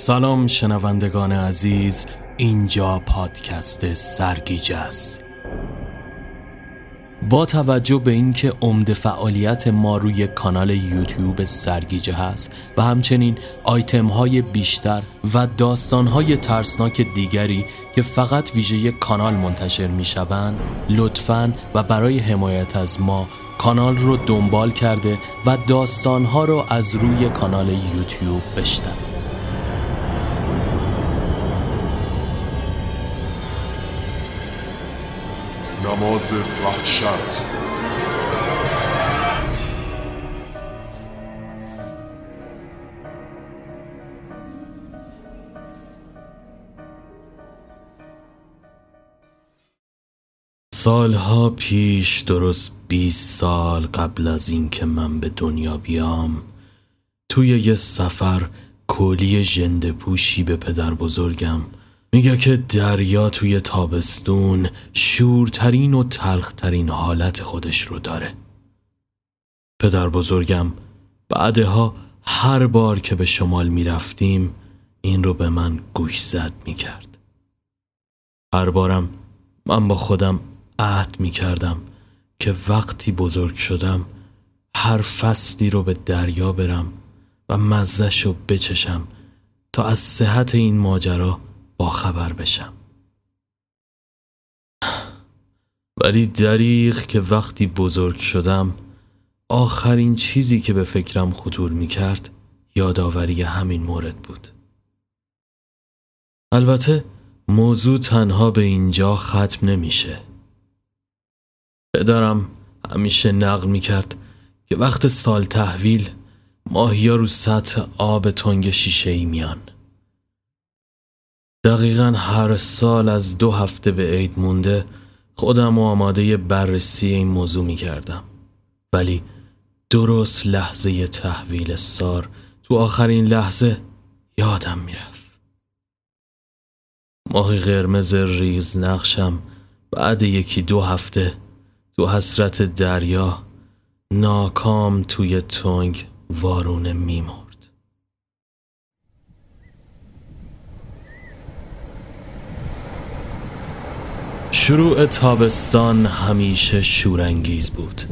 سلام شنوندگان عزیز اینجا پادکست سرگیجه است. با توجه به اینکه عمده فعالیت ما روی کانال یوتیوب سرگیجه هست و همچنین آیتم های بیشتر و داستان های ترسناک دیگری که فقط ویژه کانال منتشر می شوند لطفا و برای حمایت از ما کانال رو دنبال کرده و داستان ها رو از روی کانال یوتیوب بشنوید. نماز وحشت. سالها پیش درست 20 سال قبل از اینکه من به دنیا بیام توی یه سفر کلی ژنده پوشی به پدر بزرگم میگه که دریا توی تابستون شورترین و تلخترین حالت خودش رو داره. پدر بزرگم بعدها هر بار که به شمال می‌رفتیم این رو به من گوش زد می‌کرد. هر بارم من با خودم عهد می‌کردم که وقتی بزرگ شدم هر فصلی رو به دریا برم و مزش رو بچشم تا از صحت این ماجرا با خبر بشم. ولی دریغ که وقتی بزرگ شدم آخرین چیزی که به فکرم خطور می کرد یادآوری همین مورد بود. البته موضوع تنها به اینجا ختم نمیشه. پدرم همیشه نقل می کرد که وقت سال تحویل ماهیا رو سطح آب تنگ شیشه ای میان. دقیقا هر سال از دو هفته به عید مونده خودم و آماده بررسی این موضوع می کردم. ولی درست لحظه تحویل سار تو آخرین لحظه یادم می‌رفت. ماهی قرمز ریز نقشم بعد یکی دو هفته تو حسرت دریا ناکام توی تنگ وارونه میمون. شروع تابستان همیشه شورانگیز بود.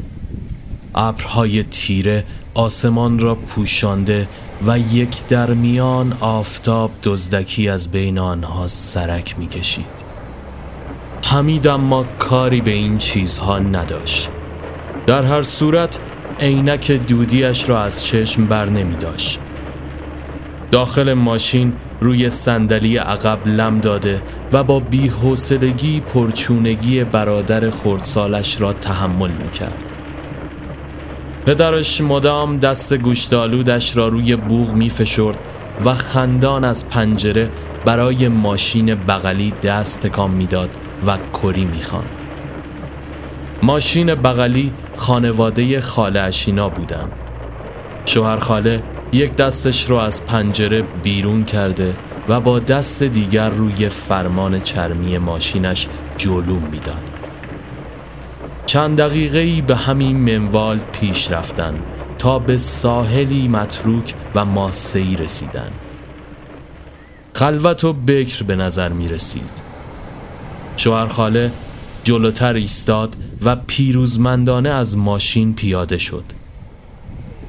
ابرهای تیره آسمان را پوشانده و یک در میان آفتاب دزدکی از بین آنها سرک می‌کشید. حمید اما کاری به این چیزها نداشت. در هر صورت عینک دودیش را از چشم بر نمی داشت. داخل ماشین روی صندلی عقب لم داده و با بیحوصلگی پرچونگی برادر خردسالش را تحمل می‌کرد. پدرش مدام دست گوشتالودش را روی بوغ میفشرد و خندان از پنجره برای ماشین بغلی دست تکان می‌داد و کری می‌خواند. ماشین بغلی خانواده خاله اشینا بودند. شوهر خاله یک دستش رو از پنجره بیرون کرده و با دست دیگر روی فرمان چرمی ماشینش جلوم می‌داد. چند دقیقه ای به همین منوال پیش رفتن تا به ساحلی متروک و ماسهی رسیدن. خلوت و بکر به نظر می رسید شوهرخاله جلوتر ایستاد و پیروزمندانه از ماشین پیاده شد.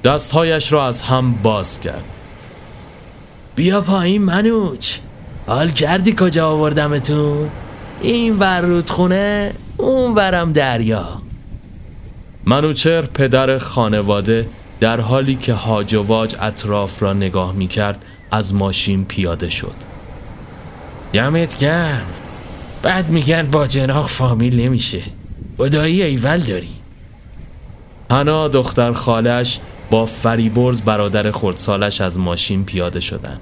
دستهایش را از هم باز کرد. بیا پایین منوچ. حال کردی کجا آوردمتون؟ این ور رودخونه اون ورم دریا. منوچر پدر خانواده در حالی که هاج و اطراف را نگاه می کرد از ماشین پیاده شد. دمت گرم. بعد میگن با جناق فامیل نمیشه. خدایی ایول داری. هنا دختر خالش با فریبرز برادر خردسالش از ماشین پیاده شدند.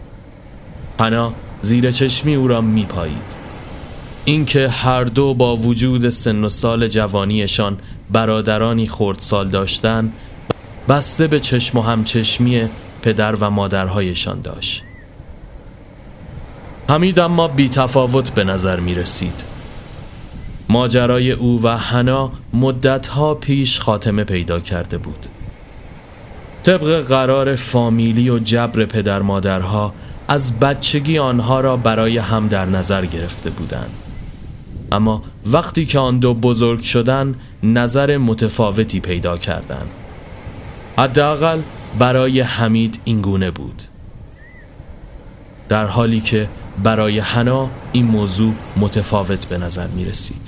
پنا زیر چشمی او را میپایید. اینکه هر دو با وجود سن و سال جوانیشان برادرانی خردسال داشتند بسته به چشم و همچشمی پدر و مادرهایشان داشت. حمید اما بی تفاوت به نظر می رسید ماجرای او و هنا مدتها پیش خاتمه پیدا کرده بود. طبق قرار فامیلی و جبر پدر مادرها از بچگی آنها را برای هم در نظر گرفته بودند. اما وقتی که آن دو بزرگ شدن نظر متفاوتی پیدا کردند. حداقل برای حمید اینگونه بود. در حالی که برای حنا این موضوع متفاوت به نظر می رسید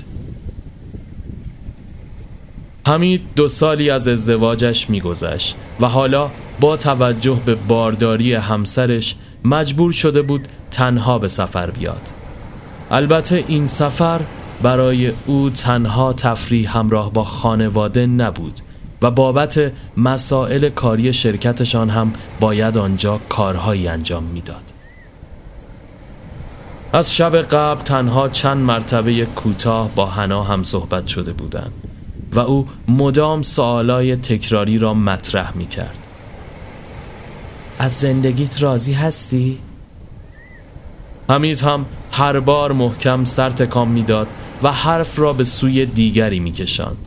حمید دو سالی از ازدواجش میگذشت و حالا با توجه به بارداری همسرش مجبور شده بود تنها به سفر بیاد البته این سفر برای او تنها تفریح همراه با خانواده نبود و بابت مسائل کاری شرکتشان هم باید آنجا کارهایی انجام می‌داد. از شب قبل تنها چند مرتبه کوتاه با حنا هم صحبت شده بودند و او مدام سوالای تکراری را مطرح می کرد. از زندگیت راضی هستی؟ حمید هم هر بار محکم سر تکام می‌داد و حرف را به سوی دیگری میکشاند.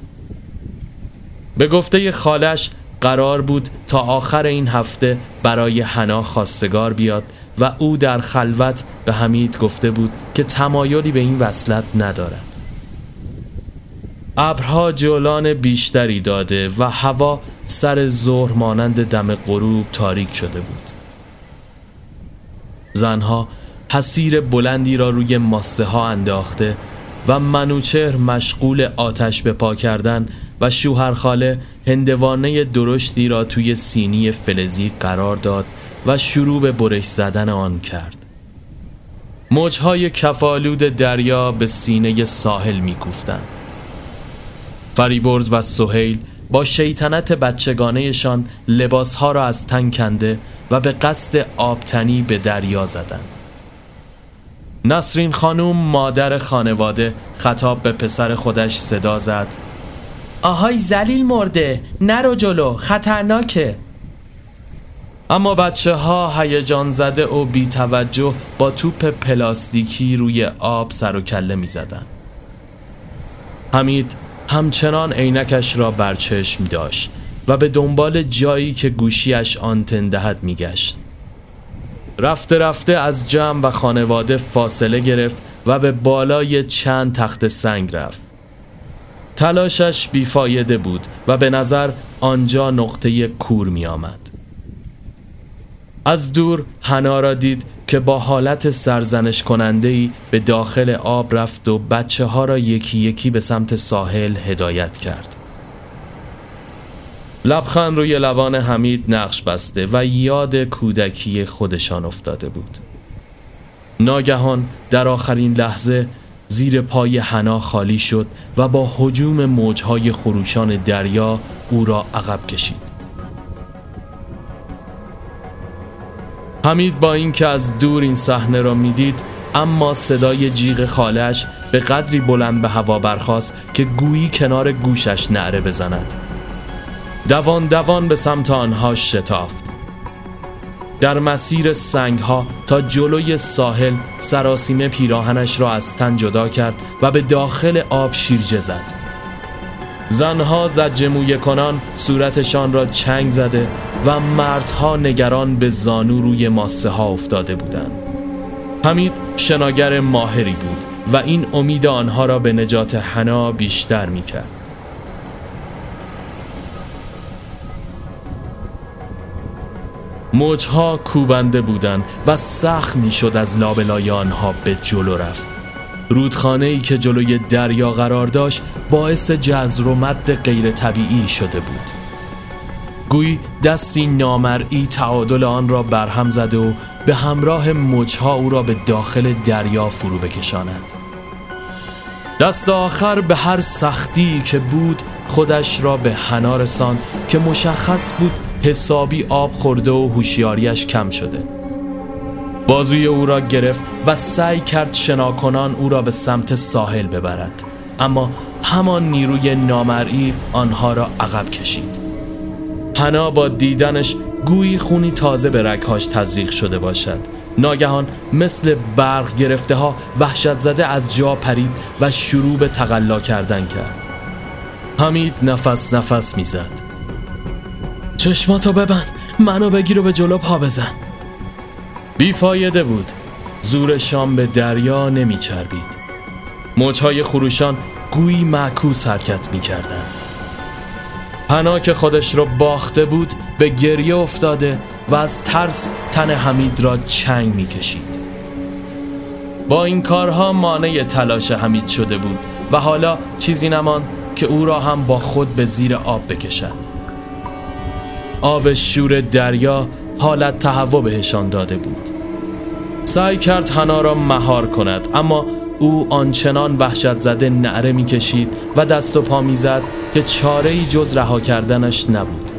به گفته خالش قرار بود تا آخر این هفته برای حنا خواستگار بیاد و او در خلوت به حمید گفته بود که تمایلی به این وصلت ندارد ابرها جولان بیشتری داده و هوا سر ظهر مانند دم غروب تاریک شده بود. زنها حسیر بلندی را روی ماسه ها انداخته و منوچهر مشغول آتش به پا کردن و شوهرخاله هندوانه درشتی را توی سینی فلزی قرار داد و شروع به برش زدن آن کرد. موجهای کفالود دریا به سینه ساحل میکوفتند. فریبرز و سهیل با شیطنت بچگانهشان لباسها را از تن کنده و به قصد آبتنی به دریا زدند. نسرین خانوم مادر خانواده خطاب به پسر خودش صدا زد. آهای زلیل مرده نرو جلو خطرناکه. اما بچه ها هیجان زده و بی توجه با توپ پلاستیکی روی آب سر و کله می زدن. حمید همچنان عینکش را برچشم داشت و به دنبال جایی که گوشیش آنتن دهد میگشت. رفته رفته از جمع و خانواده فاصله گرفت و به بالای چند تخت سنگ رفت. تلاشش بیفایده بود و به نظر آنجا نقطه کور می آمد. از دور حنا را دید که با حالت سرزنش ای به داخل آب رفت و بچه ها را یکی یکی به سمت ساحل هدایت کرد. لبخند روی لبان حمید نقش بسته و یاد کودکی خودشان افتاده بود. ناگهان در آخرین لحظه زیر پای حنا خالی شد و با حجوم موجهای خروشان دریا او را عقب کشید. حمید با اینکه از دور این صحنه را می‌دید اما صدای جیغ خالش به قدری بلند به هوا برخاست که گویی کنار گوشش نعره بزند. دوان دوان به سمت آنها شتافت. در مسیر سنگ ها تا جلوی ساحل سراسیمه پیراهنش را از تن جدا کرد و به داخل آب شیرجه زد. زنها زجموی کنان صورتشان را چنگ زده و مردها نگران به زانو روی ماسه ها افتاده بودند. حمید شناگر ماهری بود و این امید آنها را به نجات حنا بیشتر می کرد. موجها کوبنده بودند و سخت می‌شد از لابلای آنها به جلو رفت. رودخانه ای که جلوی دریا قرار داشت باعث جزر و مد غیر طبیعی شده بود گویی دستی نامرئی تعادل آن را برهم زده و به همراه موجها او را به داخل دریا فرو بکشاند. دست آخر به هر سختی که بود خودش را به حنا رساند که مشخص بود حسابی آب خورده و هوشیاریش کم شده. بازوی او را گرفت و سعی کرد شناکنان او را به سمت ساحل ببرد. اما همان نیروی نامرئی آنها را عقب کشید. حنا با دیدنش گویی خونی تازه به رگهاش تزریق شده باشد. ناگهان مثل برق گرفته ها وحشت زده از جا پرید و شروع به تقلا کردن کرد. حمید نفس نفس می‌زد. چشماتو ببند منو بگیر و به جلو پا بزن. بیفایده بود. زور شام به دریا نمیچربید. موجهای خروشان گویی معکوس حرکت می‌کردن پنا که خودش رو باخته بود به گریه افتاده و از ترس تن حمید را چنگ می‌کشید. با این کارها مانع تلاش حمید شده بود و حالا چیزی نمان که او را هم با خود به زیر آب بکشد. آب شور دریا حالت تهوع بهشان داده بود. سعی کرد حنا را مهار کند اما او آنچنان وحشت زده نعره می‌کشید و دست و پا می‌زد که چاره ای جز رها کردنش نبود.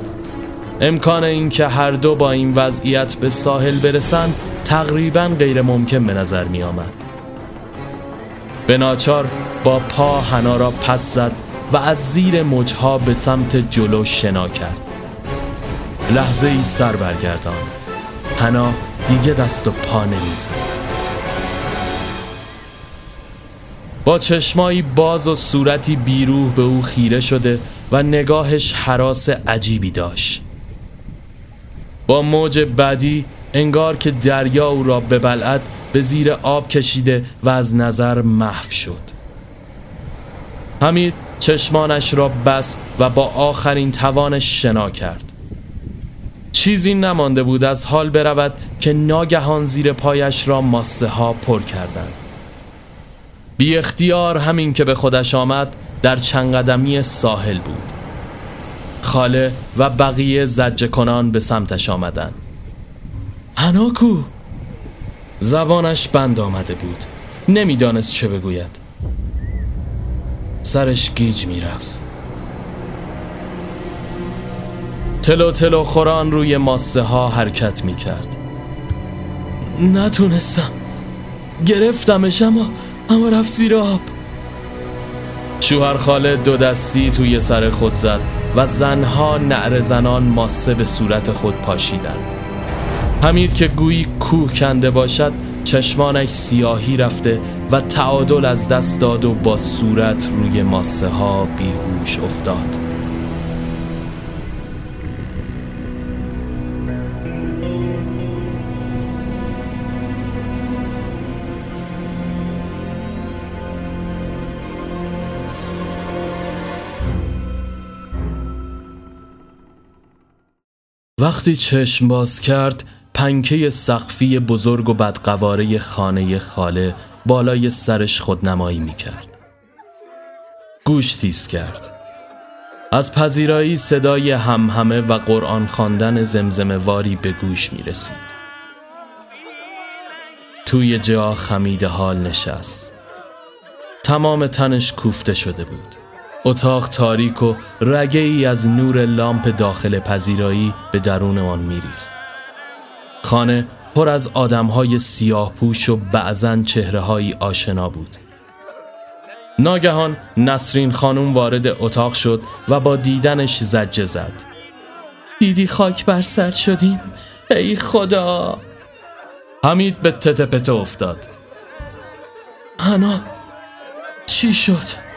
امکان اینکه هر دو با این وضعیت به ساحل برسند تقریبا غیر ممکن به نظر می آمد. به ناچار با پا حنا را پس زد و از زیر مجها به سمت جلو شنا کرد. لحظه ای سر برگردان حنا دیگه دست و پا نمی‌زد. با چشمایی باز و صورتی بیروح به او خیره شده و نگاهش حراس عجیبی داشت. با موج بعدی انگار که دریا او را به بلعت به زیر آب کشیده و از نظر محو شد. حمید چشمانش را بس و با آخرین توانش شنا کرد. چیزی نمانده بود از حال برود که ناگهان زیر پایش را ماسه ها پر کردند. بی اختیار همین که به خودش آمد در چند قدمی ساحل بود. خاله و بقیه زجه کنان به سمتش آمدن هناکو! زبانش بند آمده بود. نمی‌دانست چه بگوید. سرش گیج می‌رفت. تلو تلو خوران روی ماسه ها حرکت می کرد نتونستم. گرفتمش اما اما رفت زیر آب. شوهر خاله دو دستی توی سر خود زد و زنها نعر زنان ماسه به صورت خود پاشیدن. حمید که گویی کوه کنده باشد چشمانش سیاهی رفته و تعادل از دست داد و با صورت روی ماسه ها بیهوش افتاد. وقتی چشم باز کرد پنکه سقفی بزرگ و بدقواره خانه خاله بالای سرش خودنمایی می‌کرد گوش تیز کرد از پذیرایی صدای همهمه و قرآن خواندن زمزمه واری به گوش می رسید. توی جا خمید حال نشست. تمام تنش کوفته شده بود. اتاق تاریک و رگه ای از نور لامپ داخل پذیرایی به درون آن میریخت. خانه پر از آدمهای سیاه پوش و بعضن چهره آشنا بود. ناگهان نسرین خانم وارد اتاق شد و با دیدنش زجه زد. دیدی خاک بر سر شدیم؟ ای خدا! حمید به تته افتاد. هنا چی شد؟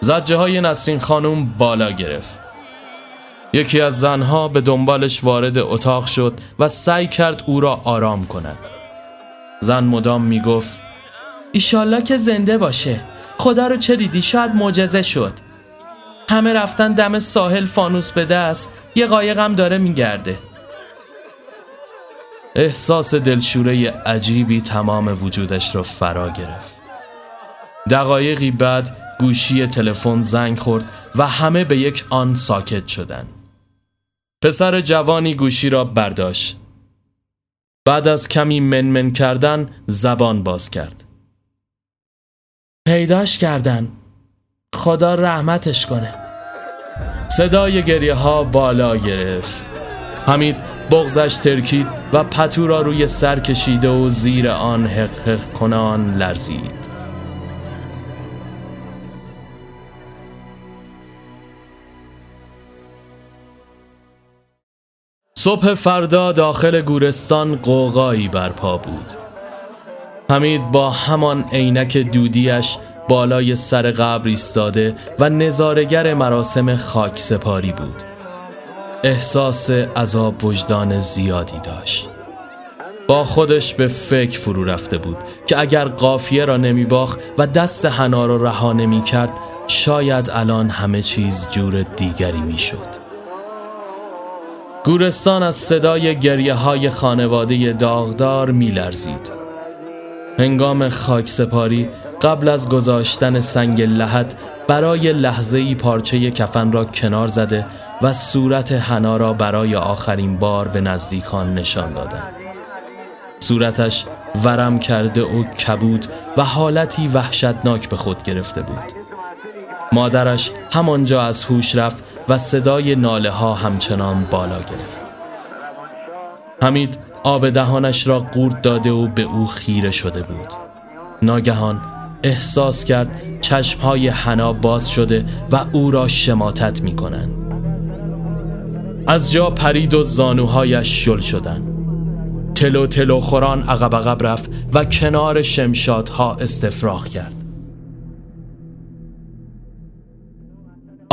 زجه های نسرین خانم بالا گرفت. یکی از زنها به دنبالش وارد اتاق شد و سعی کرد او را آرام کند. زن مدام می‌گفت ایشالله که زنده باشه. خدا رو چه دیدی؟ شاید معجزه شد. همه رفتن دم ساحل فانوس به دست یه قایقم داره میگرده. احساس دلشوره عجیبی تمام وجودش را فرا گرفت. دقایقی بعد گوشی تلفن زنگ خورد و همه به یک آن ساکت شدند. پسر جوانی گوشی را برداشت. بعد از کمی منمن کردن زبان باز کرد. پیداش کردن. خدا رحمتش کنه. صدای گریه ها بالا گرفت. حمید بغزش ترکید و پتو را روی سر کشیده و زیر آن حق حق کنان لرزید. صبح فردا داخل گورستان قوقایی برپا بود. حمید با همان عینک دودیش بالای سر قبر ایستاده و نظارگر مراسم خاک سپاری بود. احساس عذاب وجدان زیادی داشت. با خودش به فکر فرو رفته بود که اگر قافیه را نمی باخ و دست حنا را رها نمی کرد شاید الان همه چیز جور دیگری می شد گورستان از صدای گریه های خانواده داغدار می لرزید هنگام خاک سپاری قبل از گذاشتن سنگ لحد برای لحظه ای پارچه کفن را کنار زده و صورت حنا را برای آخرین بار به نزدیکان نشان دادند. صورتش ورم کرده و کبود و حالتی وحشتناک به خود گرفته بود. مادرش همانجا از هوش رفت و صدای ناله ها همچنان بالا گرفت. حمید آب دهانش را قورت داده و به او خیره شده بود. ناگهان احساس کرد چشمهای حنا باز شده و او را شماتت می کنند. از جا پرید و زانوهایش شل شدند. تلو تلو خوران عقب عقب رفت و کنار شمشادها استفراغ کرد.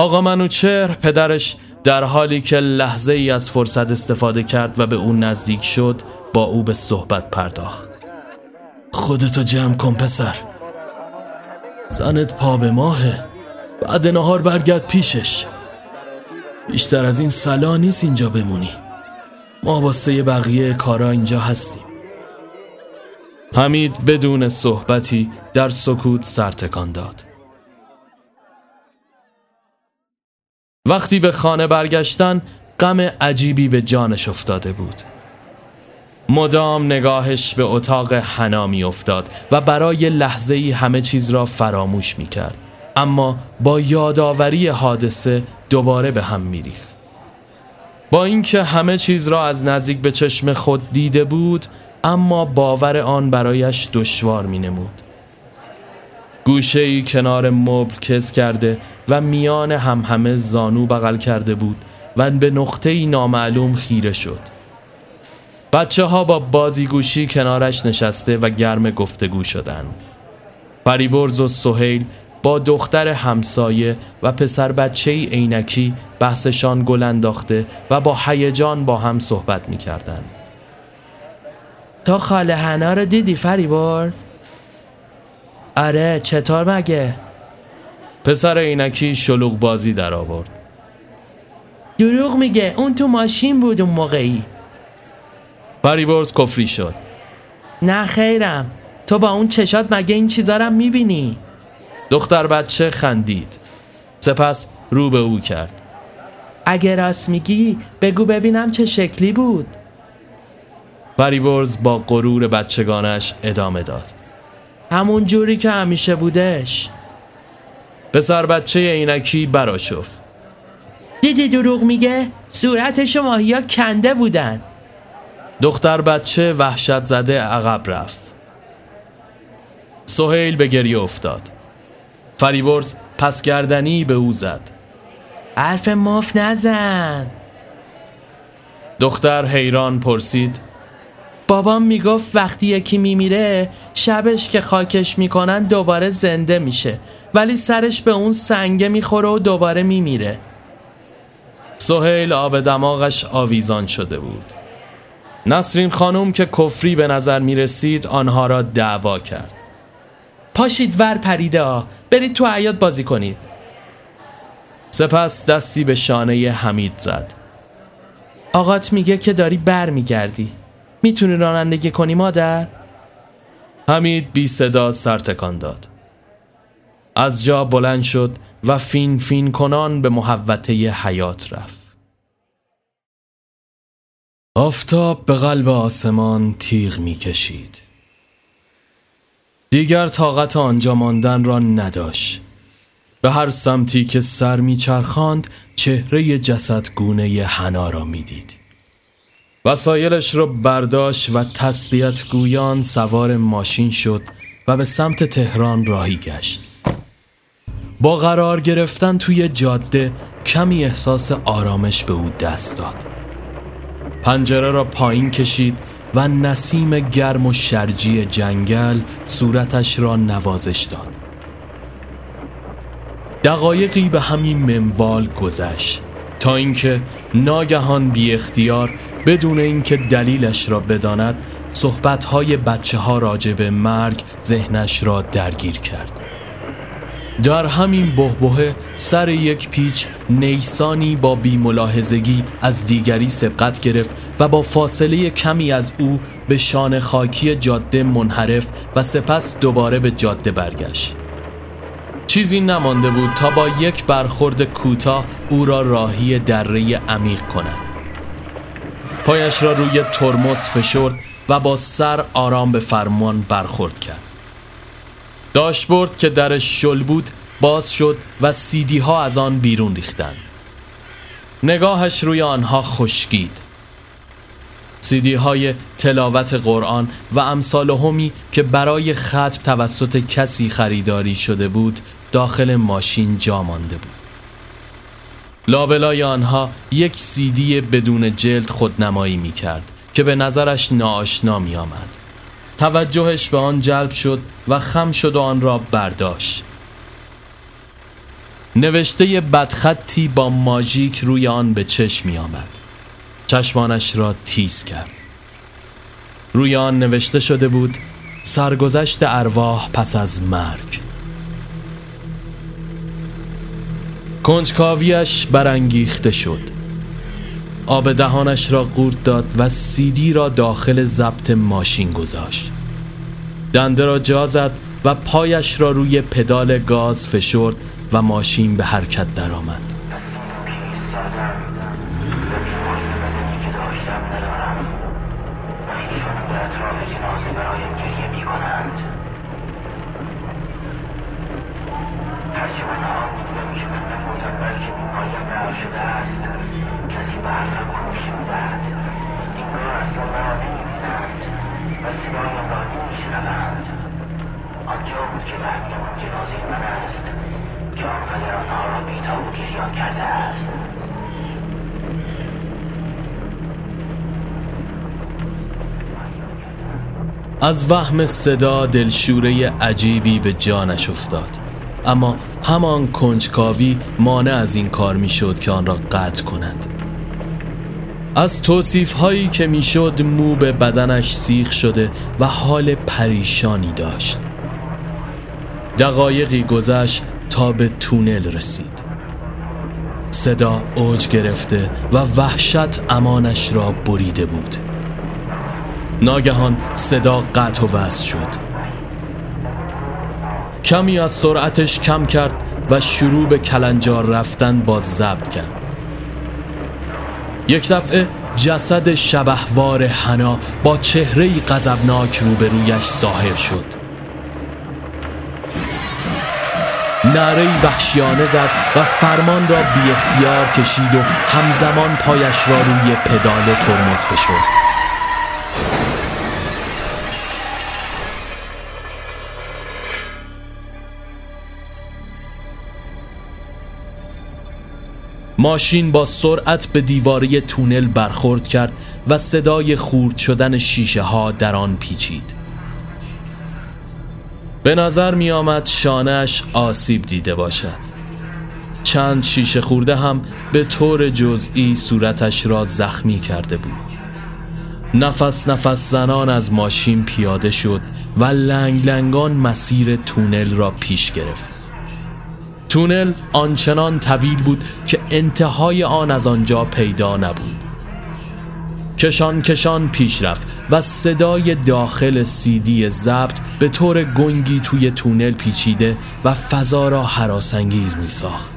آقا منوچهر پدرش در حالی که لحظه ای از فرصت استفاده کرد و به او نزدیک شد با او به صحبت پرداخت. خودتو جمع کن پسر. زنت پا به ماهه. بعد نهار برگرد پیشش. بیشتر از این سلا نیست اینجا بمونی. ما واسه بقیه کارا اینجا هستیم. حمید بدون صحبتی در سکوت سرتکان داد. وقتی به خانه برگشتن غم عجیبی به جانش افتاده بود. مدام نگاهش به اتاق حنا می افتاد و برای لحظه ای همه چیز را فراموش می کرد اما با یادآوری حادثه دوباره به هم می ریخت. با اینکه همه چیز را از نزدیک به چشم خود دیده بود اما باور آن برایش دشوار می نمود گوشه ای کنار مبل کس کرده و میان هم همه زانو بغل کرده بود و به نقطه ای نامعلوم خیره شد بچه ها با بازیگوشی کنارش نشسته و گرم گفتگو شدن پریبرز و سهیل با دختر همسایه و پسر بچه ای عینکی بحثشان گل انداخته و با هیجان با هم صحبت می کردن. تا خاله هنا رو دیدی فریبرز؟ آره چطور مگه؟ پسر عینکی شلوغ بازی در آورد. دروغ میگه اون تو ماشین بود اون موقعی. پریبرز کفری شد. نه خیرم تو با اون چشات مگه این چیزا رو می‌بینی؟ دختر بچه خندید. سپس رو به او کرد. اگه راست میگی بگو ببینم چه شکلی بود. پریبرز با غرور بچگانش ادامه داد. همون جوری که همیشه بودش. پسر بچه عینکی براشف. دیدی دروغ میگه؟ صورت ماهیا کنده بودن. دختر بچه وحشت زده عقب رفت. سهیل به گریه افتاد. فریبرز پس گردنی به او زد. حرف ماف نزن. دختر حیران پرسید بابام می‌گفت وقتی یکی میمیره شبش که خاکش می‌کنن دوباره زنده میشه. ولی سرش به اون سنگه می‌خوره و دوباره میمیره. سهیل آب دماغش آویزان شده بود. نسرین خانم که کفری به نظر می‌رسید آنها را دعوا کرد. پاشید ور پریده ها برید تو عیاد بازی کنید. سپس دستی به شانه حمید زد. آقات میگه که داری بر میگردی می‌تونی رانندگی کنی مادر؟ حمید بی صدا سرتکان داد از جا بلند شد و فین فین کنان به محوطه حیات رفت آفتاب به قلب آسمان تیغ می کشید دیگر طاقت آنجا ماندن را نداشت به هر سمتی که سر می چرخاند چهره جسدگونه حنا را می دید. وسایلش را برداشت و تسلیت گویان سوار ماشین شد و به سمت تهران راهی گشت. با قرار گرفتن توی جاده کمی احساس آرامش به او دست داد. پنجره را پایین کشید و نسیم گرم و شرجی جنگل صورتش را نوازش داد. دقایقی به همین منوال گذشت تا اینکه ناگهان بی اختیار بدون اینکه دلیلش را بداند صحبتهای بچه ها راجع به مرگ ذهنش را درگیر کرد. در همین بهبه سر یک پیچ نیسانی با بیملاحظگی از دیگری سبقت گرفت و با فاصله کمی از او به شان خاکی جاده منحرف و سپس دوباره به جاده برگشت. چیزی نمانده بود تا با یک برخورد کوتاه او را راهی دره عمیق کند. پایش را روی ترمز فشرد و با سر آرام به فرمان برخورد کرد. داشبورد که درش شل بود باز شد و سیدی ها از آن بیرون ریختند. نگاهش روی آنها خشکید. سیدی های تلاوت قرآن و امثال همی که برای ختم توسط کسی خریداری شده بود داخل ماشین جا مانده بود. لابلای آنها یک سیدی بدون جلد خودنمایی می کرد که به نظرش ناآشنا می آمد. توجهش به آن جلب شد و خم شد و آن را برداشت. نوشته بدخطی با ماژیک روی آن به چشم می آمد چشمانش را تیز کرد. روی آن نوشته شده بود سرگذشت ارواح پس از مرگ. کنجکاویش برانگیخته شد آب دهانش را قورت داد و سیدی را داخل ضبط ماشین گذاشت دنده را جا زد و پایش را روی پدال گاز فشرد و ماشین به حرکت درآمد. از وهم صدا دلشوره عجیبی به جانش افتاد. اما همان کنجکاوی مانع از این کار می‌شد که آن را قطع کند. از توصیف هایی که می‌شد مو به بدنش سیخ شده و حال پریشانی داشت. دقایقی گذشت تا به تونل رسید. صدا اوج گرفته و وحشت امانش را بریده بود. ناگهان صدا قطع و وصل شد. کمی از سرعتش کم کرد و شروع به کلنجار رفتن با ضبط کرد. یک دفعه جسد شبهوار حنا با چهره غضبناک روبرویش ظاهر شد. نعره وحشیانه زد و فرمان را بی اختیار کشید و همزمان پایش را روی پدال ترمز فشرد. ماشین با سرعت به دیواره تونل برخورد کرد و صدای خورد شدن شیشه ها در آن پیچید. به نظر می آمد شانش آسیب دیده باشد. چند شیشه خورده هم به طور جزئی صورتش را زخمی کرده بود. نفس نفس زنان از ماشین پیاده شد و لنگ لنگان مسیر تونل را پیش گرفت. تونل آنچنان طویل بود که انتهای آن از آنجا پیدا نبود. کشان کشان پیش رفت و صدای داخل سیدی ضبط به طور گنگی توی تونل پیچیده و فضا را حراسنگیز می ساخت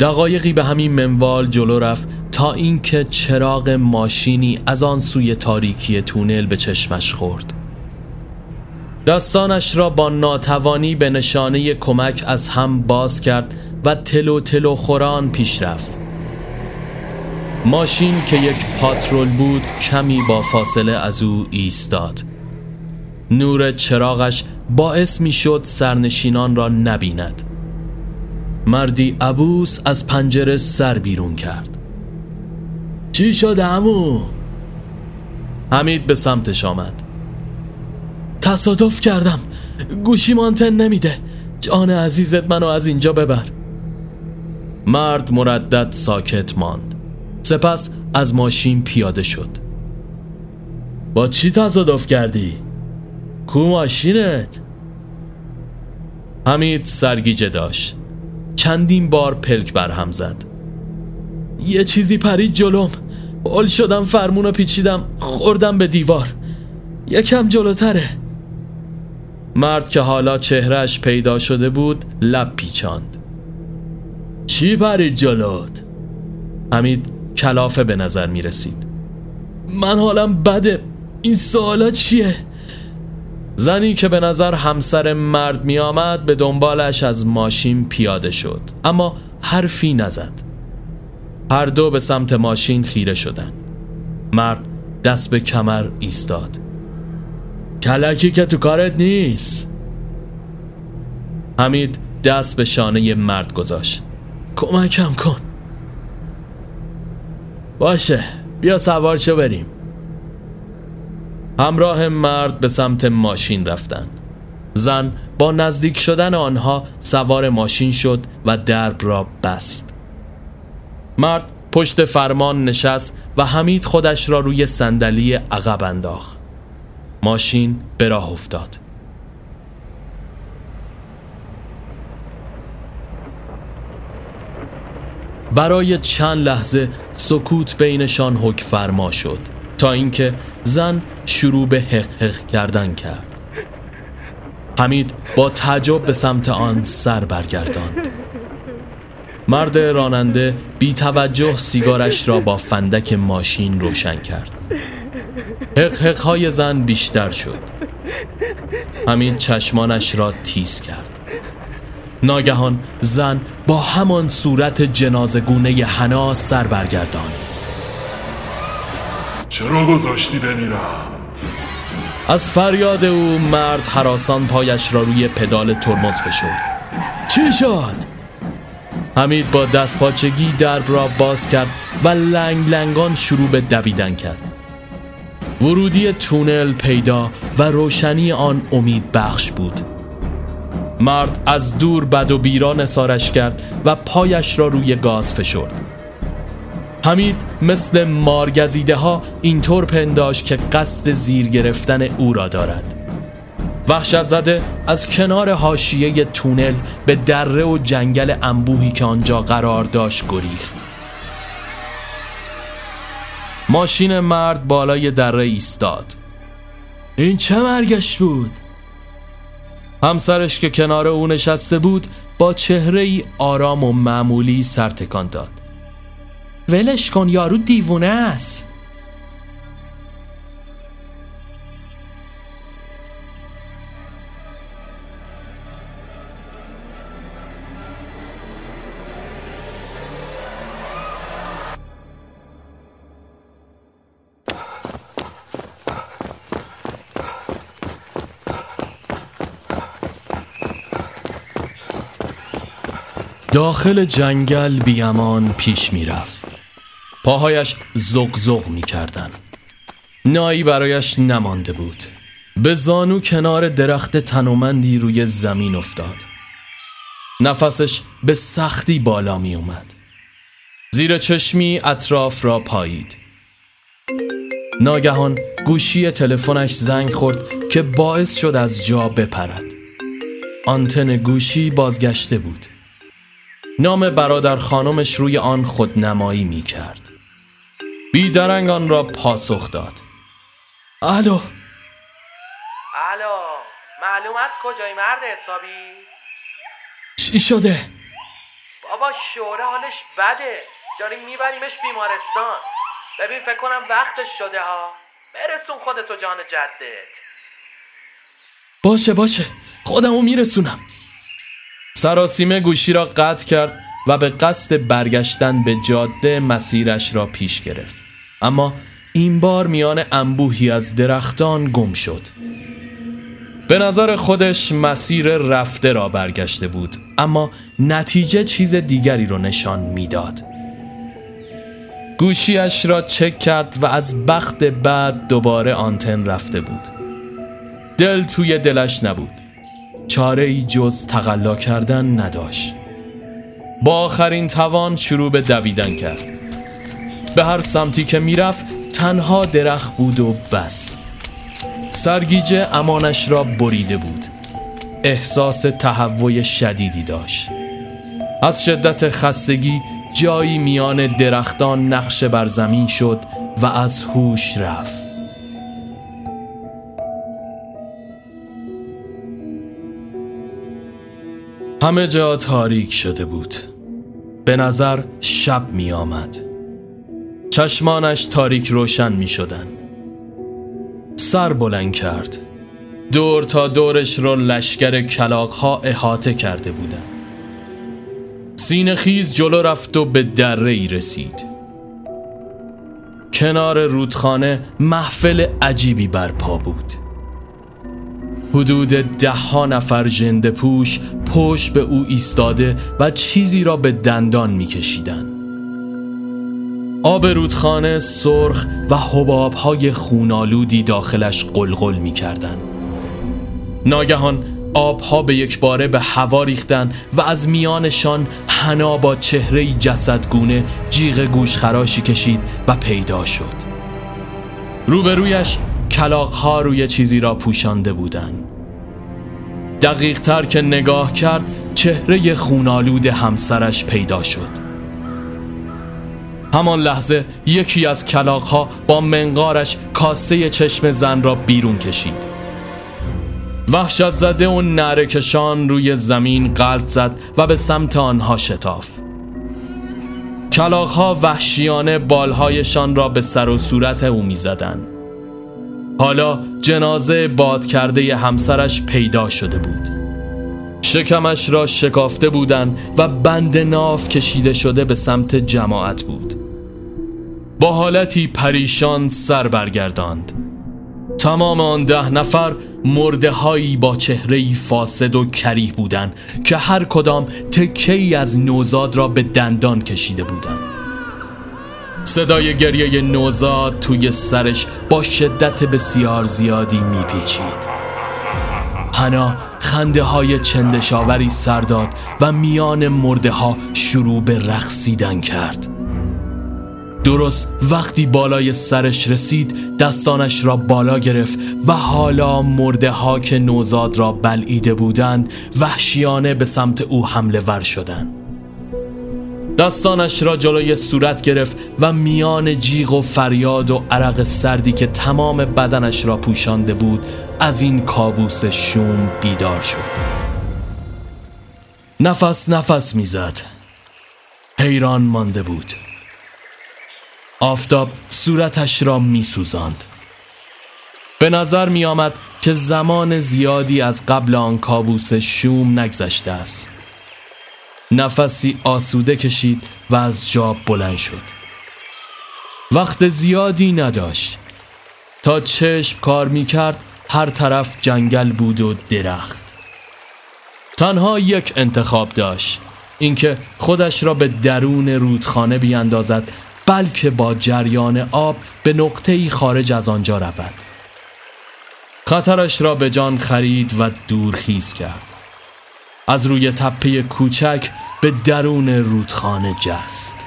دقایقی به همین منوال جلو رفت تا اینکه چراغ ماشینی از آن سوی تاریکی تونل به چشمش خورد. دستانش را با ناتوانی به نشانه کمک از هم باز کرد و تلو تلو خوران پیش رفت. ماشین که یک پاترول بود کمی با فاصله از او ایستاد. نور چراغش باعث می شد سرنشینان را نبیند. مردی عبوس از پنجره سر بیرون کرد. چی شد امو؟ حمید به سمتش آمد. تصادف کردم. گوشی مانتن نمیده. جان عزیزت منو از اینجا ببر. مرد مردد ساکت ماند. سپس از ماشین پیاده شد. با چی تصادف کردی؟ کو ماشینت؟ حمید سرگیجه داشت. چندین بار پلک برهم زد. یه چیزی پرید جلوم. اول شدم فرمون پیچیدم خوردم به دیوار. یکم جلوتره. مرد که حالا چهرش پیدا شده بود لب پیچاند. چی پرید جلوت؟ حمید کلافه به نظر می رسید. من حالم بده. این سوالا چیه؟ زنی که به نظر همسر مرد می آمد به دنبالش از ماشین پیاده شد. اما حرفی نزد. هر دو به سمت ماشین خیره شدند. مرد دست به کمر ایستاد. کلکی که تو کارت نیست. حمید دست به شانه مرد گذاشت. کمکم کن. باشه بیا سوار شو بریم. همراه مرد به سمت ماشین رفتن. زن با نزدیک شدن آنها سوار ماشین شد و درب را بست. مرد پشت فرمان نشست و حمید خودش را روی صندلی عقب انداخت. ماشین به راه افتاد. برای چند لحظه سکوت بینشان حک فرما شد تا اینکه زن شروع به حق حق کردن کرد. حمید با تعجب به سمت آن سر برگرداند. مرد راننده بی توجه سیگارش را با فندک ماشین روشن کرد. حق های زن بیشتر شد. حمید چشمانش را تیز کرد. ناگهان زن با همان صورت جنازگونه حنا سر برگردان چرا گذاشتی بمیرم؟ از فریاد او مرد حراسان پایش را روی پدال ترمز فشرد چی شد؟ حمید با دست پاچگی درب را باز کرد و لنگ لنگان شروع به دویدن کرد ورودی تونل پیدا و روشنی آن امید بخش بود مرد از دور بد و بیران سارش کرد و پایش را روی گاز فشرد. حمید مثل مارگزیده ها اینطور پنداش که قصد زیر گرفتن او را دارد. وحشت زده از کنار حاشیه تونل به دره و جنگل انبوهی که آنجا قرار داشت گریخت. ماشین مرد بالای دره ایستاد. این چه مرگش بود؟ همسرش که کنار او نشسته بود با چهره ای آرام و معمولی سرتکان داد. ولش کن یارو دیوونه است. داخل جنگل بیامان پیش می‌رفت. پاهایش زغ زغ می کردن. نایی برایش نمانده بود. به زانو کنار درخت تنومندی روی زمین افتاد. نفسش به سختی بالا می اومد زیر چشمی اطراف را پایید. ناگهان گوشی تلفنش زنگ خورد که باعث شد از جا بپرد. آنتن گوشی بازگشته بود. نام برادر خانمش روی آن خودنمایی می کرد بیدرنگ آن را پاسخ داد. الو؟ الو معلوم است کجای مرد حسابی؟ چی شده؟ بابا شوره حالش بده. داریم میبریمش بیمارستان. ببین فکر کنم وقتش شده ها. برسون خودتو جان جدت. باشه باشه. خودمو میرسونم. سراسیمه گوشی را قطع کرد و به قصد برگشتن به جاده مسیرش را پیش گرفت. اما این بار میان انبوهی از درختان گم شد. به نظر خودش مسیر رفته را برگشته بود اما نتیجه چیز دیگری رو نشان می‌داد. گوشیش را چک کرد و از بخت بعد دوباره آنتن رفته بود. دل توی دلش نبود. چاره ای جز تقلا کردن نداشت. با آخرین توان شروع به دویدن کرد. به هر سمتی که می‌رفت تنها درخت بود و بس. سرگیجه امانش را بریده بود. احساس تهوع شدیدی داشت. از شدت خستگی جایی میان درختان نقشه بر زمین شد و از هوش رفت. همه جا تاریک شده بود. به نظر شب می آمد. چشمانش تاریک روشن می شدن. سر بلند کرد. دور تا دورش را لشکر کلاق ها احاطه کرده بودند. سینه خیز جلو رفت و به دره ای رسید. کنار رودخانه محفل عجیبی برپا بود. حدود ده ها نفر جنده پوش پشت به او ایستاده و چیزی را به دندان میکشیدند. آب رودخانه سرخ و حباب های خونالودی داخلش قلقل می کردن. ناگهان آبها به یک باره به هوا ریختن و از میانشان حنا با چهره جسدگونه جیغ گوش خراشی کشید و پیدا شد روبرویش کلاقها روی چیزی را پوشانده بودند. دقیق تر که نگاه کرد چهره خونالود همسرش پیدا شد. همان لحظه یکی از کلاقها با منقارش کاسه چشم زن را بیرون کشید. وحشت زده و نرکشان روی زمین قلط زد و به سمت آنها شتاف کلاقها وحشیانه بالهایشان را به سر و صورت او می زدن. حالا جنازه باد کرده همسرش پیدا شده بود. شکمش را شکافته بودند و بند ناف کشیده شده به سمت جماعت بود. با حالتی پریشان سر برگرداند. تمام آن ده نفر مرده هایی با چهره فاسد و کریه بودند که هر کدام تکه ای از نوزاد را به دندان کشیده بودند. صدای گریه نوزاد توی سرش با شدت بسیار زیادی میپیچید. هنا خنده های چندشاوری سر و میان مرده ها شروع به رقصیدن کرد. درست وقتی بالای سرش رسید دستانش را بالا گرفت و حالا مرده ها که نوزاد را بلعیده بودند وحشیانه به سمت او حمله ور شدند. دستانش را جلوی صورت گرفت و میان جیغ و فریاد و عرق سردی که تمام بدنش را پوشانده بود از این کابوس شوم بیدار شد. نفس نفس می‌زد. حیران مانده بود. آفتاب صورتش را می سوزاند. به نظر می آمد که زمان زیادی از قبل آن کابوس شوم نگذشته است. نفسی آسوده کشید و از جا بلند شد. وقت زیادی نداشت. تا چشم کار می کرد هر طرف جنگل بود و درخت. تنها یک انتخاب داشت اینکه خودش را به درون رودخانه بیاندازد بلکه با جریان آب به نقطه خارج از آنجا رود. خطرش را به جان خرید و دورخیز کرد. از روی تپه کوچک به درون رودخانه جست.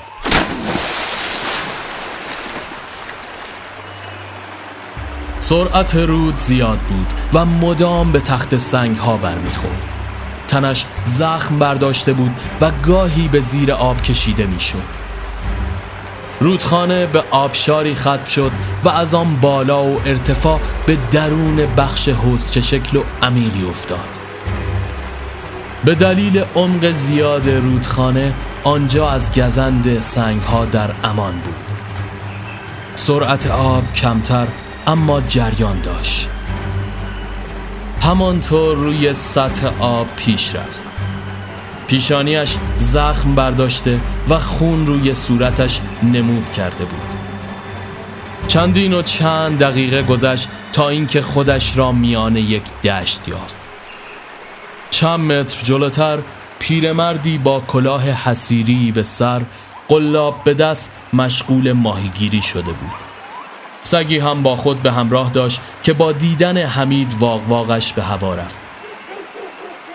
سرعت رود زیاد بود و مدام به تخت سنگ ها برمیخورد. تنش زخم برداشته بود و گاهی به زیر آب کشیده می‌شد. رودخانه به آبشاری خط شد و از آن بالا و ارتفاع به درون بخش حوزچه شکل و عمیقی افتاد. به دلیل عمق زیاد رودخانه آنجا از گزند سنگ ها در امان بود. سرعت آب کمتر اما جریان داشت. همانطور روی سطح آب پیش رفت. پیشانیش زخم برداشته و خون روی صورتش نمود کرده بود. چندین و چند دقیقه گذشت تا اینکه خودش را میان یک دشت یافت. چند متر جلوتر پیرمردی با کلاه حسیری به سر قلاب به دست مشغول ماهیگیری شده بود. سگی هم با خود به همراه داشت که با دیدن حمید واق واقش به هوا رفت.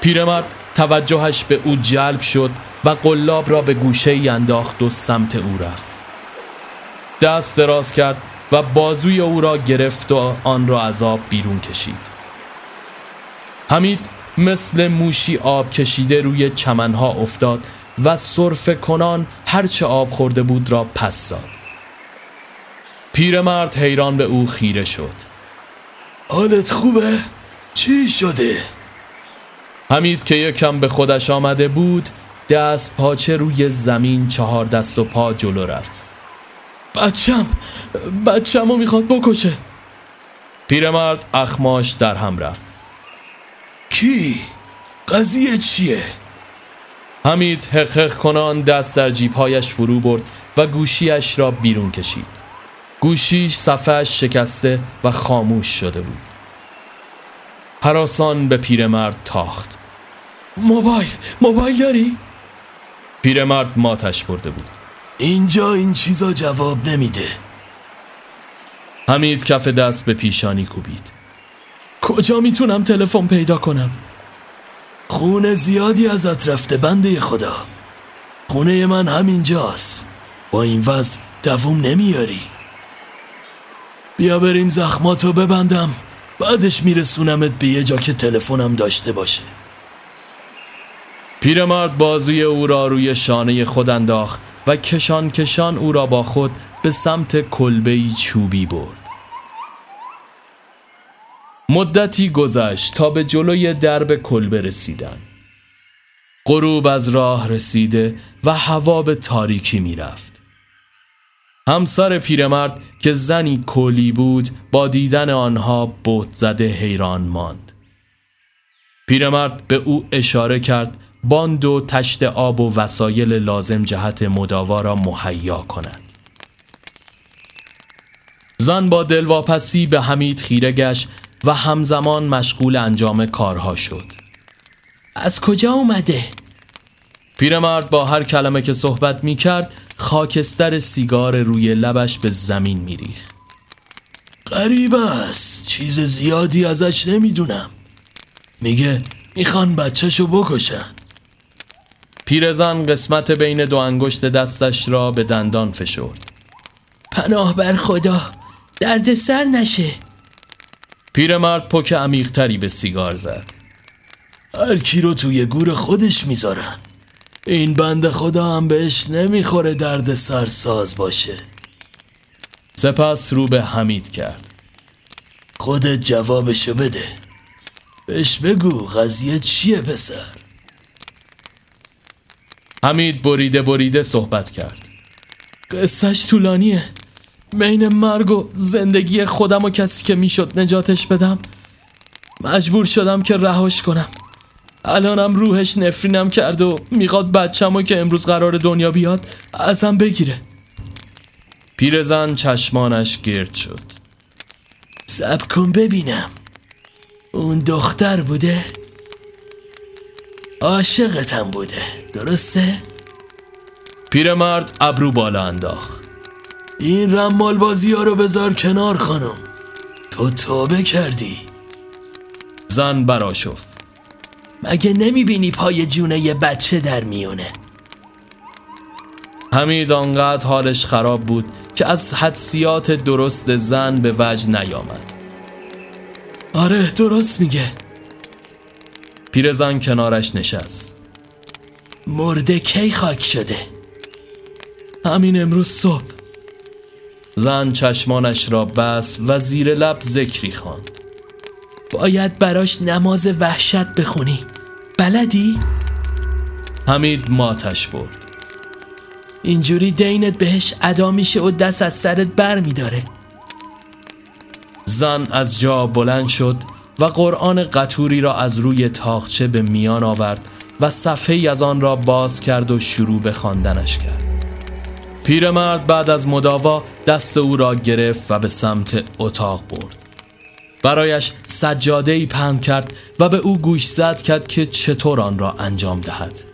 پیرمرد توجهش به او جلب شد و قلاب را به گوشه ای انداخت و سمت او رفت. دست دراز کرد و بازوی او را گرفت و آن را از آب بیرون کشید. حمید مثل موشی آب کشیده روی چمنها افتاد و صرف کنان هرچه آب خورده بود را پس داد. پیرمرد حیران به او خیره شد. حالت خوبه؟ چی شده؟ حمید که یکم به خودش آمده بود دست پاچه روی زمین چهار دست و پا جلو رفت. بچم بچم رو می‌خواد بکشه. پیرمرد اخماش در هم رفت. کی؟ قضیه چیه؟ حمید حقق کنان دست در جیبهایش فرو برد و گوشیش را بیرون کشید گوشیش صفحش شکسته و خاموش شده بود حراسان به پیرمرد تاخت موبایل موبایل داری؟ پیرمرد ماتش برده بود اینجا این چیزا جواب نمیده حمید کف دست به پیشانی کوبید کجا می‌تونم تلفن پیدا کنم؟ خونه زیادی ازت رفته بنده خدا. خونه من همینجاست. با این وضع دووم نمیاری. بیا بریم زخماتو ببندم. بعدش میرسونمت به یه جا که تلفنم داشته باشه. پیرمرد بازوی او را روی شانه خود انداخت و کشان کشان او را با خود به سمت کلبه چوبی برد. مدتی گذشت تا به جلوی درب کلبه رسیدن غروب از راه رسیده و هوا به تاریکی می‌رفت. همسر پیرمرد که زنی کلی بود با دیدن آنها بوت زده حیران ماند. پیرمرد به او اشاره کرد باند و تشت آب و وسایل لازم جهت مداوا را مهیا کند. زن با دلواپسی به حمید خیره گشت و همزمان مشغول انجام کارها شد. از کجا اومده؟ پیرمرد با هر کلمه که صحبت می کرد خاکستر سیگار روی لبش به زمین می ریخت غریب است. چیز زیادی ازش نمی‌دونم. میگه می‌خوان بچهشو بکشن. پیرزن قسمت بین دو انگشت دستش را به دندان فشرد. پناه بر خدا درد سر نشه. پیرمرد پک عمیقتری به سیگار زد. هر کی رو توی گور خودش می‌ذارن. این بند خدا هم بهش نمی‌خوره درد سر ساز باشه. سپس رو به حمید کرد. خودت جوابشو بده. بهش بگو قضیه چیه پسر. حمید بریده بریده صحبت کرد. قصهش طولانیه. بین مرگ و زندگی خودم و کسی که می‌شد نجاتش بدم مجبور شدم که رهاش کنم. الانم روحش نفرینم کرد و می‌خواد بچم که امروز قرار دنیا بیاد ازم بگیره. پیرزن چشمانش گرد شد. سب کن ببینم. اون دختر بوده؟ عاشقتم بوده درسته؟ پیرمرد ابرو بالا انداخت. این رمال بازی ها رو بذار کنار خانم. تو توبه کردی. زن براشفت مگه نمی‌بینی پای جونه یه بچه در میونه؟ حمید آنقدر حالش خراب بود که از حدسیات درست زن به وجه نیامد. آره درست میگه. پیرزن کنارش نشست. مرده کی خاک شده؟ همین امروز صبح. زن چشمانش را بس و زیر لب ذکری خواند. باید براش نماز وحشت بخونی بلدی؟ حمید ماتش برد اینجوری دینت بهش ادا میشه و دست از سرت بر میداره زن از جا بلند شد و قرآن قطوری را از روی تاخچه به میان آورد و صفحه از آن را باز کرد و شروع به خواندنش کرد پیرمرد بعد از مداوا دست او را گرفت و به سمت اتاق برد. برایش سجاده ای پهن کرد و به او گوش زد کرد که چطور آن را انجام دهد.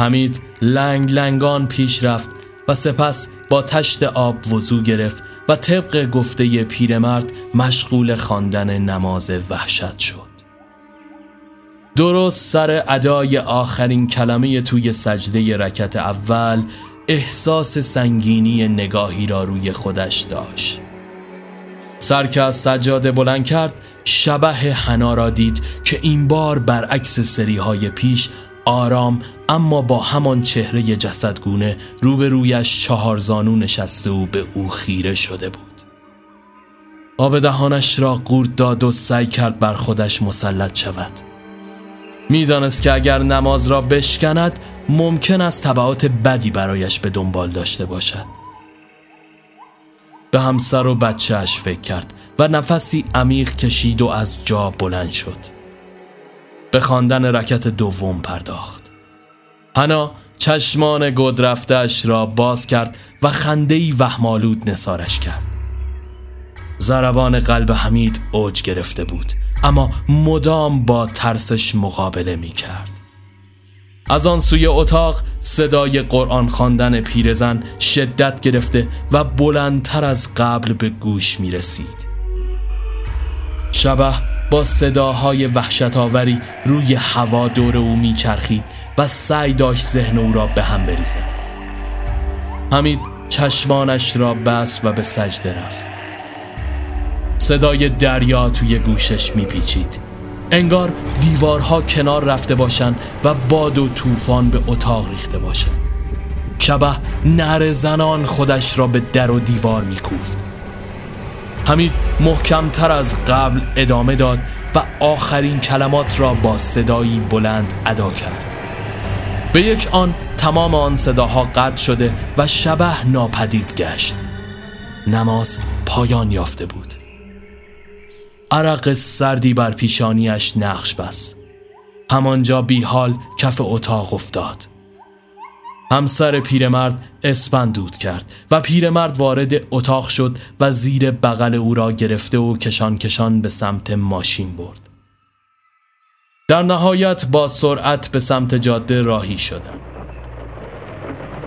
حمید لنگ لنگان پیش رفت و سپس با تشت آب وضو گرفت و طبق گفته پیرمرد مشغول خواندن نماز وحشت شد. درست سر ادای آخرین کلمه توی سجده رکت اول احساس سنگینی نگاهی را روی خودش داشت. سر که از سجاده بلند کرد شبه حنا را دید که این بار برعکس سری های پیش آرام اما با همان چهره جسدگونه روبرویش چهار زانو نشسته و به او خیره شده بود. آب دهانش را قورت داد و سعی کرد بر خودش مسلط شود. می‌دانست که اگر نماز را بشکند ممکن است طبعات بدی برایش به دنبال داشته باشد. به همسر و بچهش فکر کرد و نفسی عمیق کشید و از جا بلند شد. به خواندن رکت دوم پرداخت. هنا چشمان گدرفتش را باز کرد و خندهی وهمالود نسارش کرد. زربان قلب حمید اوج گرفته بود اما مدام با ترسش مقابله می کرد از آن سوی اتاق صدای قرآن خواندن پیرزن شدت گرفته و بلندتر از قبل به گوش می رسید شبه با صداهای وحشت آوری روی هوا دور او می چرخید و سعی داشت ذهن او را به هم بریزد. حمید چشمانش را بست و به سجده رفت. صدای دریا توی گوشش میپیچید. انگار دیوارها کنار رفته باشند و باد و طوفان به اتاق ریخته باشند. شبه نر زنان خودش را به در و دیوار میکوفت. حمید محکمتر از قبل ادامه داد و آخرین کلمات را با صدایی بلند ادا کرد. به یک آن تمام آن صداها قطع شده و شبه ناپدید گشت. نماز پایان یافته بود. عرق سردی بر پیشانیش نقش بست. همانجا بی حال کف اتاق افتاد. همسر پیرمرد اسپن دود کرد و پیرمرد وارد اتاق شد و زیر بغل او را گرفته و کشان کشان به سمت ماشین برد. در نهایت با سرعت به سمت جاده راهی شدند.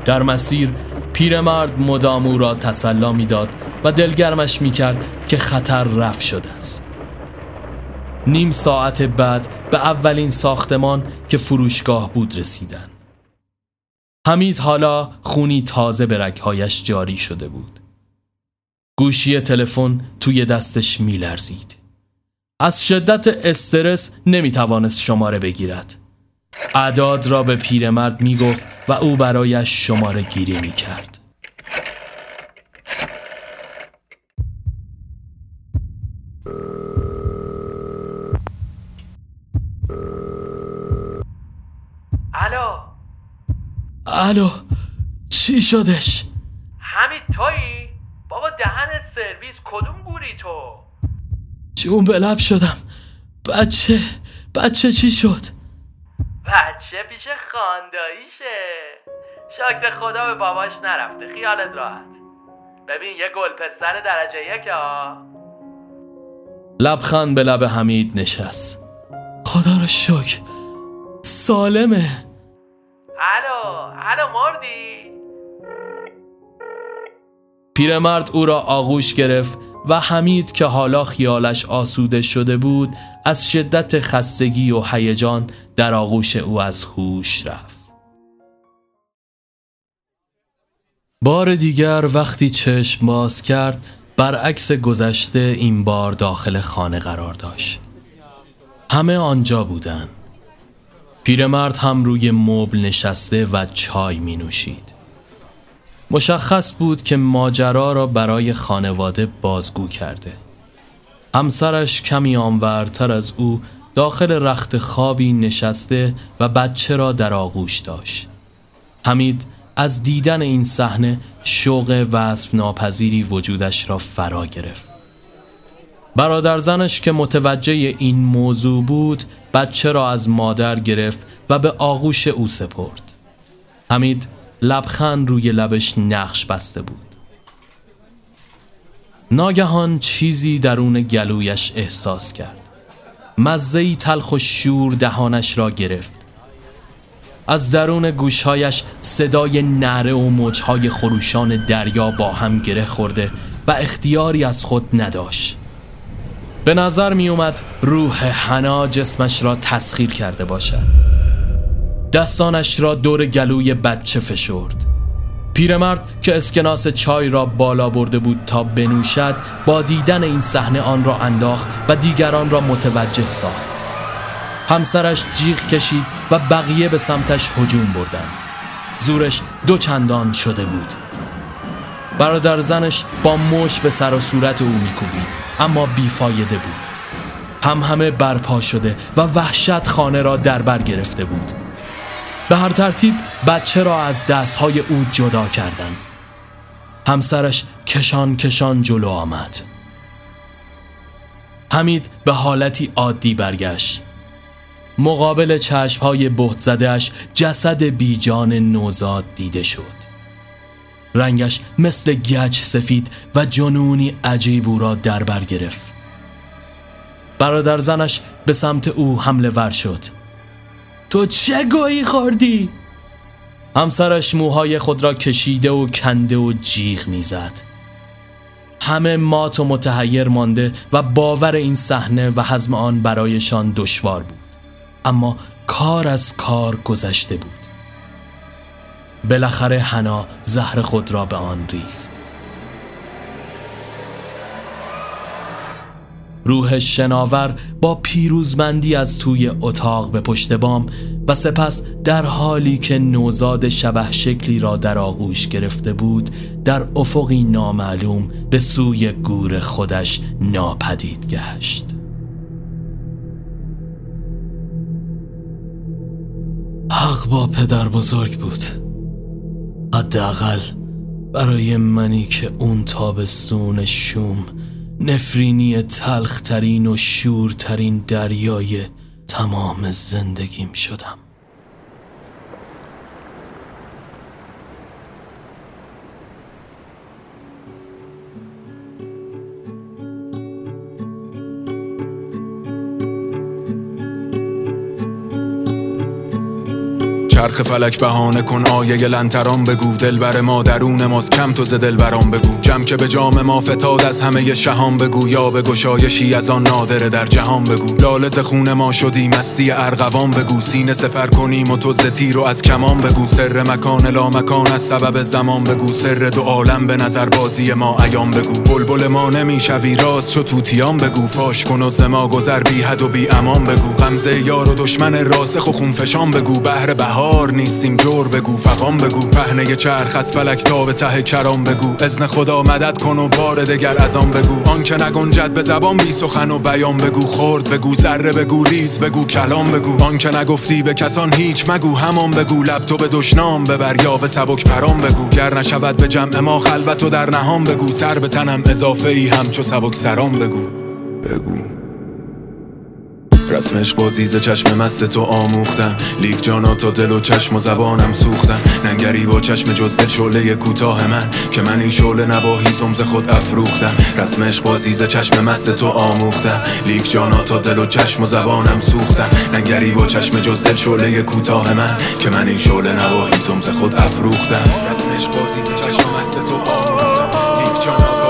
در مسیر پیرمرد مدام او را تسلا می‌داد و دلگرمش می‌کرد که خطر رفت شده است. نیم ساعت بعد به اولین ساختمان که فروشگاه بود رسیدن. حمید حالا خونی تازه به رگهایش جاری شده بود. گوشی تلفن توی دستش میلرزید. از شدت استرس نمی‌توانست شماره بگیرد. اعداد را به پیرمرد می‌گفت و او برایش شماره گیری می‌کرد الو الو چی شدش؟ حمید تویی؟ بابا دهنت سرویس کدوم گوری تو؟ جون به لب شدم بچه بچه چی شد؟ بچه پیش خانداییشه شکر خدا به باباش نرفته خیالت راحت ببین یه گل پسر درجه یک ها لبخند به لب حمید نشست خدا رو شکر سالمه مردی پیرمرد او را آغوش گرفت و حمید که حالا خیالش آسوده شده بود از شدت خستگی و هیجان در آغوش او از هوش رفت. بار دیگر وقتی چشم باز کرد برعکس گذشته این بار داخل خانه قرار داشت. همه آنجا بودند. پیرمرد هم روی مبل نشسته و چای می نوشید. مشخص بود که ماجرا را برای خانواده بازگو کرده. همسرش کمی آنورتر از او داخل رخت خوابی نشسته و بچه را در آغوش داشت. حمید از دیدن این صحنه شوق وصف ناپذیری وجودش را فرا گرفت. برادر زنش که متوجه این موضوع بود بچه را از مادر گرفت و به آغوش او سپرد. حمید لبخند روی لبش نقش بسته بود. ناگهان چیزی درون گلویش احساس کرد. مزهی تلخ و شور دهانش را گرفت. از درون گوشهایش صدای نره و موجهای خروشان دریا با هم گره خورده و اختیاری از خود نداشت. به نظر می اومد روح حنا جسمش را تسخیر کرده باشد. دستانش را دور گلوی بچه فشرد. پیرمرد که اسکناس چای را بالا برده بود تا بنوشد با دیدن این صحنه آن را انداخت و دیگران را متوجه ساخت. همسرش جیغ کشید و بقیه به سمتش هجوم بردند. زورش دو چندان شده بود. برادر زنش با مش به سر و صورت او میکوبید اما بیفایده بود. هم همه برپا شده و وحشت خانه را در بر گرفته بود. به هر ترتیب بچه را از دستهای او جدا کردند. همسرش کشان کشان جلو آمد. حمید به حالتی عادی برگشت. مقابل چشمهای بهت زدهش جسد بیجان نوزاد دیده شد. رنگش مثل گچ سفید و جنونی عجیب او را در بر گرفت برادر زنش به سمت او حمله ور شد تو چه گویی خوردی؟ همسرش موهای خود را کشیده و کنده و جیغ می‌زد. همه مات و متحیر مانده و باور این صحنه و حزم آن برایشان دشوار بود اما کار از کار گذشته بود بالاخره حنا زهر خود را به آن ریخت. روح شناور با پیروزمندی از توی اتاق به پشت بام و سپس در حالی که نوزاد شبه شکلی را در آغوش گرفته بود در افقی نامعلوم به سوی گور خودش ناپدید گشت. حق با پدر بزرگ بود. حداقل برای منی که اون تابستون شوم نفرینی تلخترین و شورترین دریای تمام زندگیم شدم. چرخ فلک بهانه کن آیه لنتران بگو. دل بر ما درون ماست کم تو ز دل برام بگو. جمع که به جام ما فتاد از همه شهان بگو. یا به گشایشی از آن نادره در جهان بگو. لالز خون ما شدی مستی ارغوان بگو. سینه سپر کنیم و تو ز تیر و از کمان بگو. سر مکان لا مکان از سبب زمان بگو. سر دو عالم به نظر بازی ما ایام بگو. بلبل ما نمی‌شوی راست چو توتیان بگو. فاش کن و زما گذر بی حد و بی امان بگو. غمزه یار و دشمن راسخ و خونفشان بگو. بهر بهار نیستیم جور بگو فقام بگو. پهنه چرخ از فلک تا به ته کرام بگو. ازن خدا مدد کن و بار دگر از آن بگو. آن که نگنجد به زبان بی سخن و بیان بگو. خورد بگو ذره بگو ریز بگو کلام بگو. آن که نگفتی به کسان هیچ مگو. همان بگو لب تو به دشنام ببر یا به سبک پرام بگو. گر نشود به جمع ما خلوت و در نهان بگو. سر به تنم اضافه ای همچو سبک سرام بگو. بگو. رسمش بازیز چشم مست تو آموختم. لیک جانا تا دل و چشم و زبانم سوختم. ننگری با چشم جز دل شعله کوتاه من. که من این شعله نواهی سمز خود افروختم. رسمش بازیز چشم مست تو آموختم. لیک جانا تا دل و چشم و زبانم سوختم. ننگری با چشم جز دل شعله کوتاه من. که من این شعله نواهی سمز خود افروختم. رسمش بازیز چشم مست تو آموختم. لیک جانا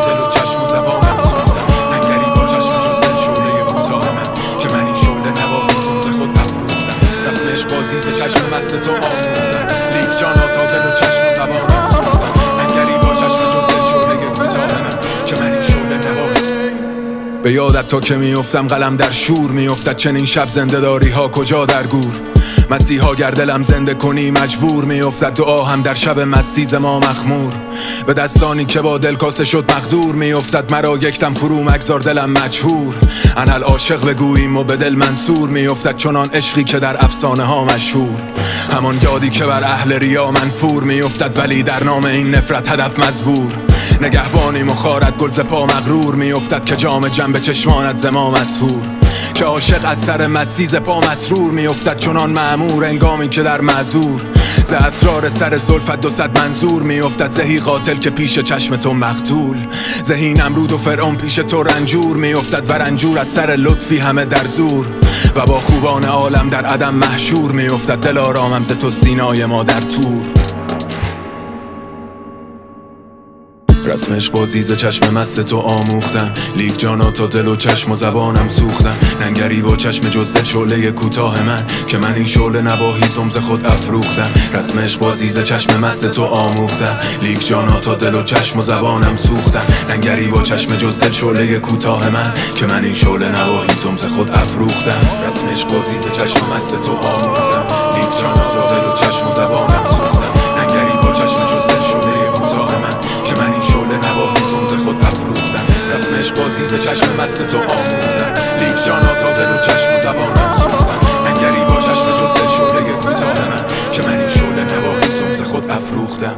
تو آموختم لیک جانا تا دل و چشم و نواهی به یادت تا که میافتم قلم در شور میافتد. چنین شب زنده داری ها کجا در گور؟ مسیحا گر دلم زنده کنی مجبور میافتد دعا هم در شب مستی ما مخمور. به دستانی که با دل کاسه شد مقدور میافتد مرا یکتم فرو مگذار دلم مجهور انل عاشق بگوییم و به دل منصور میافتد چنان عشقی که در افسانه ها مشهور. همان یادی که بر اهل ریا منفور میافتد ولی در نام این نفرت هدف مزبور. نگهبانیم و خارت گل ز پا مغرور میافتد که جام جنب چشمانت زما مسهور که عاشق از سر مستی ز پا مسرور میافتد چنان معمور انگامی که در معذور. ز اسرار سر زلفت دو صد منظور میافتد. زهی قاتل که پیش چشم تو مقتول. زهی نمرود و فرعون پیش تو رنجور میافتد. و رنجور از سر لطفی همه در زور. و با خوبان عالم در عدم محشور میافتد. دل آرامم ز تو سینای ما در تور. رسمش بازیز چشم مست تو آموختم. لیک جانا تا دل و چشم و زبانم سوختم. ننگری با چشم جزده شعله کوتاه من. که من این شعله نباهی سمز خود افروختم. رسمش بازیز چشم مست تو آموختم. لیک جانا تا دل و چشم و زبانم سوختم. ننگری با چشم جزده شعله کوتاه من. که من این شعله نباهی سمز خود افروختم. رسمش بازیز چشم مست تو آموختم. لیک جانا رسمش بازیز چشم مست تو آموختم لیک جانا تا دل و چشم و زبانم سوختم ننگری با چشم جزده شعله کوتاه من. که من این شعله نباهی سمز خود افروختم.